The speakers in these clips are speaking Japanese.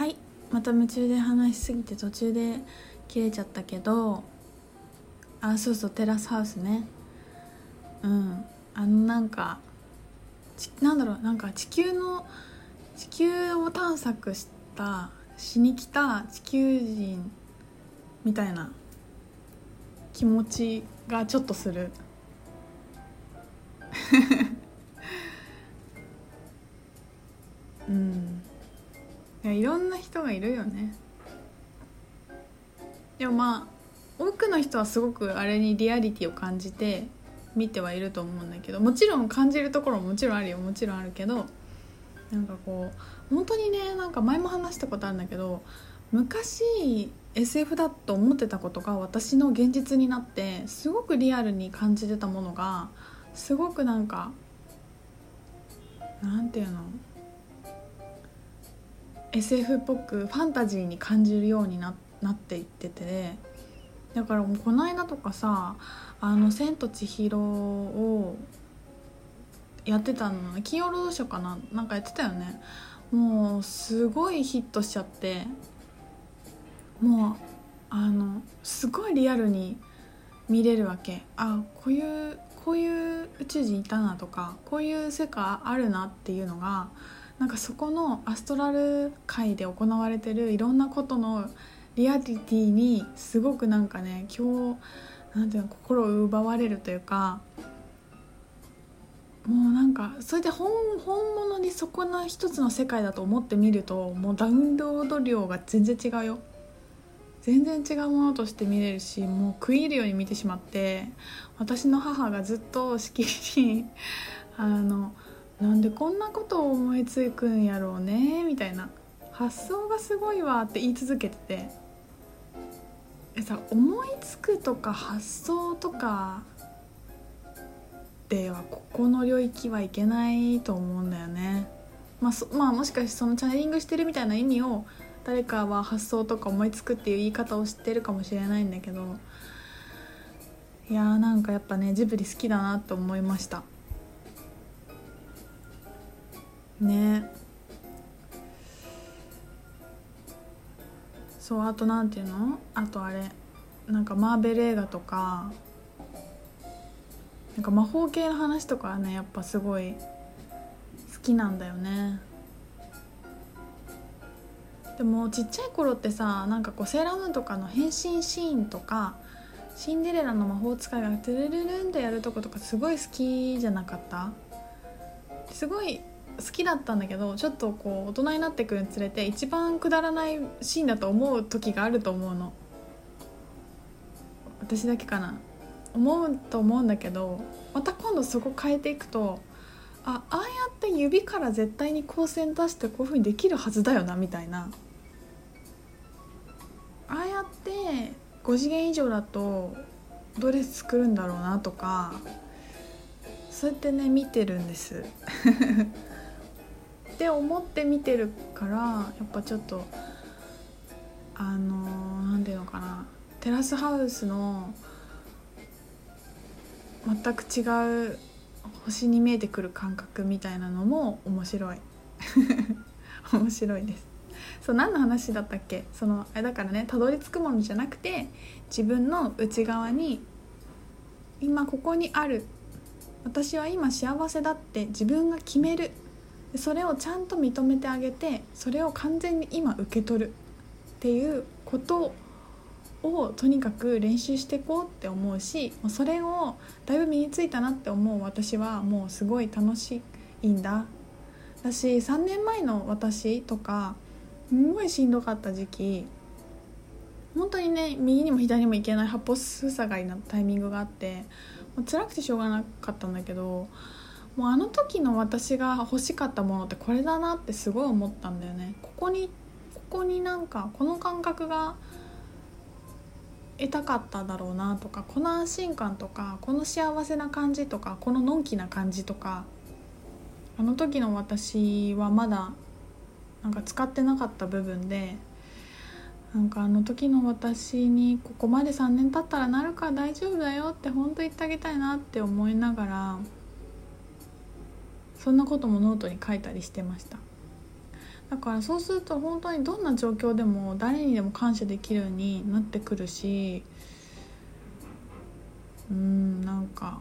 はいまた夢中で話しすぎて途中で切れちゃったけどあそうそうテラスハウスね。うんあのなんかちなんだろうなんか地球の地球を探索したしに来た地球人みたいな気持ちがちょっとする。やいろんな人がいるよね。でもまあ多くの人はすごくあれにリアリティを感じて見てはいると思うんだけどもちろん感じるところももちろんあるよ。もちろんあるけどなんかこう本当にねなんか前も話したことあるんだけど昔 SF だと思ってたことが私の現実になってすごくリアルに感じてたものがすごくなんかなんていうの？SF っぽくファンタジーに感じるようにななっていっててだからもうこの間とかさ「あの千と千尋」をやってたの金曜ロードショーかななんかやってたよね。もうすごいヒットしちゃってもうあのすごいリアルに見れるわけ。あこういうこういう宇宙人いたなとかこういう世界あるなっていうのがなんかそこのアストラル界で行われてるいろんなことのリアリティにすごくなんかね今日なんていうの心を奪われるというかもうなんかそれで本本物にそこの一つの世界だと思ってみるともうダウンロード量が全然違うよ。全然違うものとして見れるしもう食い入るように見てしまって私の母がずっとしきりに あのなんでこんなことを思いつくんやろうねみたいな。発想がすごいわって言い続けてて。えさ思いつくとか発想とかではここの領域はいけないと思うんだよね。まあ、そまあもしかしてそのチャネリングしてるみたいな意味を誰かは発想とか思いつくっていう言い方を知ってるかもしれないんだけど。いやーなんかやっぱねジブリ好きだなと思いました。ね。そうあとなんていうの？あとあれ。なんかマーベル映画とか。なんか魔法系の話とかはねやっぱすごい好きなんだよね。でもちっちゃい頃ってさなんかこうセーラームーンとかの変身シーンとかシンデレラの魔法使いがトゥルルルンってやるとことかすごい好きじゃなかった？すごい好きだったんだけどちょっとこう大人になってくるにつれて一番くだらないシーンだと思う時があると思うの。私だけかな。思うと思うんだけどまた今度そこ変えていくとあああやって指から絶対に光線出してこういう風にできるはずだよなみたいな。ああやって5次元以上だとドレス作るんだろうなとかそうやってね見てるんです。って思って見てるからやっぱちょっとあの何ていうのかなテラスハウスの全く違う星に見えてくる感覚みたいなのも面白い。面白いです。そう何の話だったっけ？そのあれだからねたどり着くものじゃなくて自分の内側に今ここにある私は今幸せだって自分が決めるそれをちゃんと認めてあげてそれを完全に今受け取るっていうことをとにかく練習していこうって思うしそれをだいぶ身についたなって思う私はもうすごい楽しいんだ。だし3年前の私とかすごいしんどかった時期本当にね右にも左にも行けない八方塞がりなタイミングがあってもう辛くてしょうがなかったんだけどもうあの時の私が欲しかったものってこれだなってすごい思ったんだよね。ここにここになんかこの感覚が得たかっただろうなとかこの安心感とかこの幸せな感じとかこののんきな感じとかあの時の私はまだなんか使ってなかった部分でなんかあの時の私にここまで3年経ったらなるか大丈夫だよって本当言ってあげたいなって思いながらそんなこともノートに書いたりしてました。だからそうすると本当にどんな状況でも誰にでも感謝できるようになってくるしうんなんか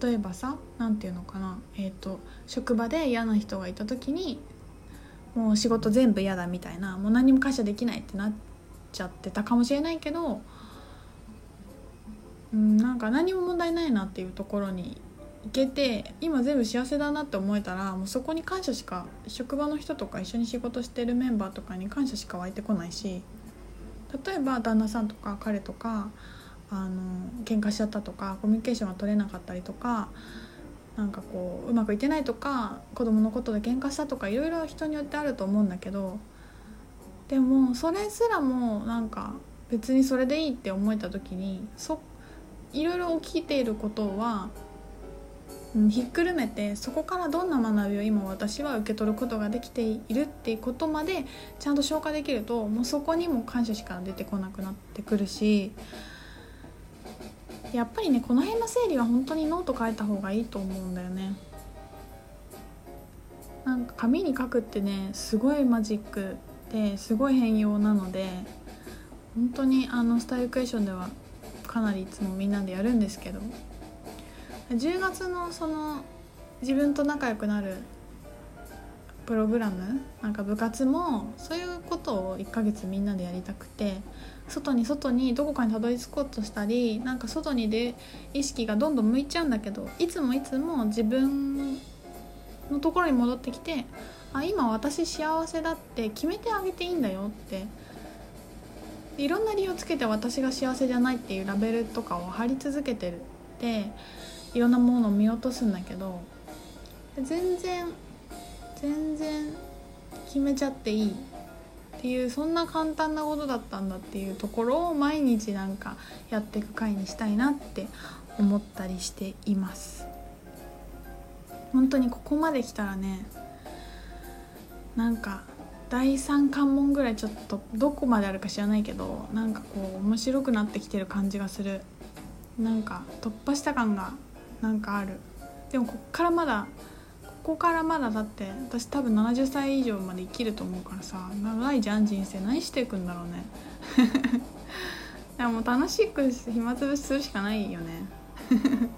例えばさ何て言うのかな。えっ、ー、と職場で嫌な人がいた時にもう仕事全部嫌だみたいなもう何も感謝できないってなっちゃってたかもしれないけどうんなんか何も問題ないなっていうところに行けて今全部幸せだなって思えたらもうそこに感謝しか職場の人とか一緒に仕事してるメンバーとかに感謝しか湧いてこないし例えば旦那さんとか彼とかあの喧嘩しちゃったとかコミュニケーションが取れなかったりとかなんかこううまくいってないとか子供のことで喧嘩したとかいろいろ人によってあると思うんだけどでもそれすらもなんか別にそれでいいって思えた時にそいろいろ起きていることは、うん、ひっくるめてそこからどんな学びを今私は受け取ることができているっていうことまでちゃんと消化できるともうそこにも感謝しか出てこなくなってくるしやっぱりねこの辺の整理は本当にノート書いた方がいいと思うんだよね。なんか紙に書くってねすごいマジックですごい変容なので本当にあのスタイルクエスチョンではかなりいつもみんなでやるんですけど10月のその自分と仲良くなるプログラムなんか部活もそういうことを1ヶ月みんなでやりたくて外に外にどこかにたどり着こうとしたりなんか外にで意識がどんどん向いちゃうんだけどいつもいつも自分のところに戻ってきてあ今私幸せだって決めてあげていいんだよっていろんな理由をつけて私が幸せじゃないっていうラベルとかを貼り続けてるっていろんなものを見落とすんだけど全然全然決めちゃっていいっていうそんな簡単なことだったんだっていうところを毎日なんかやっていく回にしたいなって思ったりしています。本当にここまで来たらねなんか第三関門ぐらいちょっとどこまであるか知らないけどなんかこう面白くなってきてる感じがする。なんか突破した感がなんかある。でもこっからまだここからまだだって私多分70歳以上まで生きると思うからさ長いじゃん人生。何していくんだろうね。でも楽しく暇つぶしするしかないよね。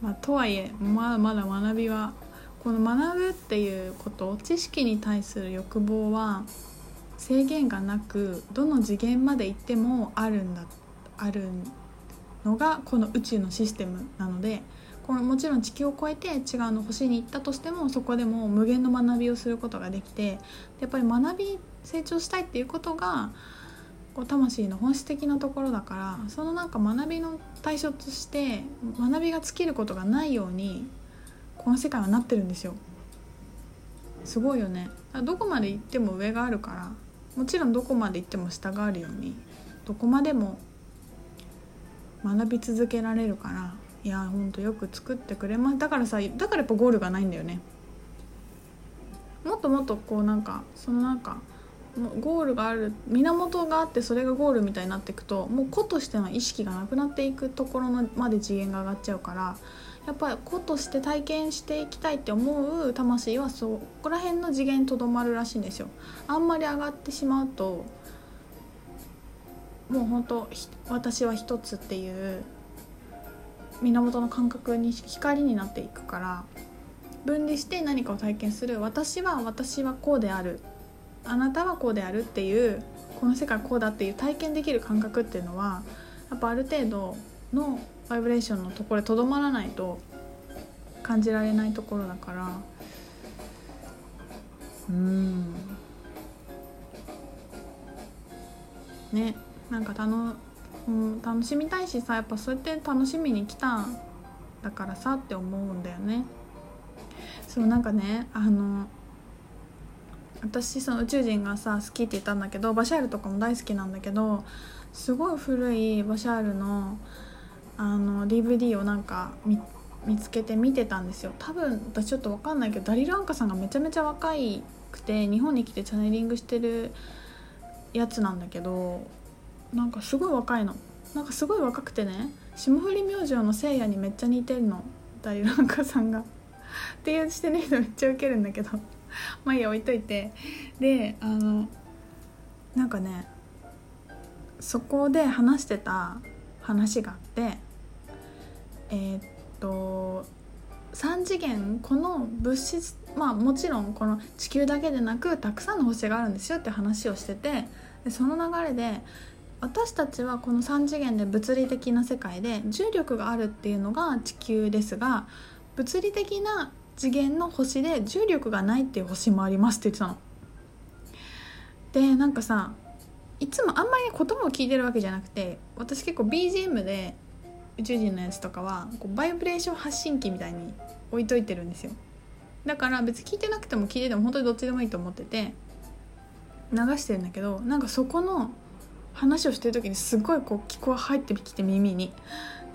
まあとはいえまだまだ学びはこの学ぶっていうこと知識に対する欲望は制限がなくどの次元まで行ってもあるんだあるのがこの宇宙のシステムなのでこのもちろん地球を超えて違うの星に行ったとしてもそこでも無限の学びをすることができてやっぱり学び成長したいっていうことがこう魂の本質的なところだからそのなんか学びの対象として学びが尽きることがないようにこの世界はなってるんですよ。すごいよね。どこまで行っても上があるからもちろんどこまで行っても下があるようにどこまでも学び続けられるからいやほんとよく作ってくれます。だからさだからやっぱゴールがないんだよね。もっともっとこうなんかそのなんかゴールがある源があってそれがゴールみたいになっていくともう個としての意識がなくなっていくところまで次元が上がっちゃうからやっぱり子として体験していきたいって思う魂はそこら辺の次元にとどまるらしいんですよ。あんまり上がってしまうともう本当私は一つっていう源の感覚に光になっていくから分離して何かを体験する。私は私はこうである。あなたはこうであるっていうこの世界こうだっていう体験できる感覚っていうのはやっぱある程度のバイブレーションのところでとどまらないと感じられないところだから。うん。ねなんか楽,、うん、楽しみたいしさやっぱそうやって楽しみに来たんだからさって思うんだよね。そうなんかねあの私その宇宙人がさ好きって言ったんだけどバシャールとかも大好きなんだけどすごい古いバシャールのあの DVD をなんか見つけて見てたんですよ。多分私ちょっと分かんないけどダリル・アンカさんがめちゃめちゃ若いくて日本に来てチャネリングしてるやつなんだけどなんかすごい若いの。なんかすごい若くてね霜降り明星のせいやにめっちゃ似てるの。ダリルンカさんが。っていうしてる人めっちゃウケるんだけど。まあいいや置いといて。であのなんかねそこで話してた話があってえー、っと3次元この物質まあもちろんこの地球だけでなくたくさんの星があるんですよって話をしててでその流れで私たちはこの3次元で物理的な世界で重力があるっていうのが地球ですが物理的な次元の星で重力がないっていう星もありますって言ってたの。でなんかさいつもあんまり言葉を聞いてるわけじゃなくて私結構 BGM で宇宙人のやつとかはこうバイブレーション発信機みたいに置いといてるんですよ。だから別に聞いてなくても聞いてても本当にどっちでもいいと思ってて流してるんだけどなんかそこの話をしてる時にすごいこう聞こえ入ってきて耳に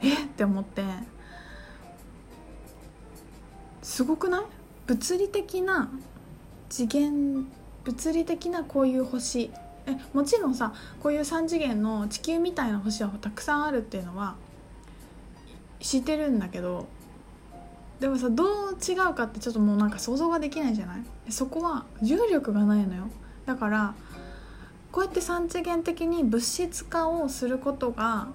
え？って思って。すごくない？物理的な次元物理的なこういう星。えもちろんさこういう3次元の地球みたいな星はたくさんあるっていうのは知ってるんだけどでもさどう違うかってちょっともうなんか想像ができないじゃない？そこは重力がないのよ。だからこうやって3次元的に物質化をすることが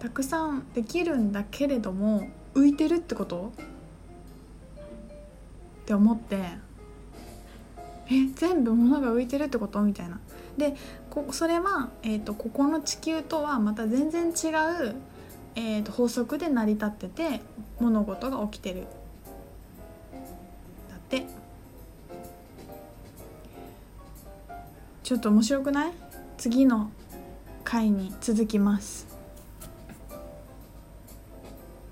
たくさんできるんだけれども浮いてるってこと？って思ってえ全部物が浮いてるってこと？みたいな。でこそれは、えーと、ここの地球とはまた全然違う、えーと、法則で成り立ってて物事が起きてる。だって。ちょっと面白くない？次の回に続きます。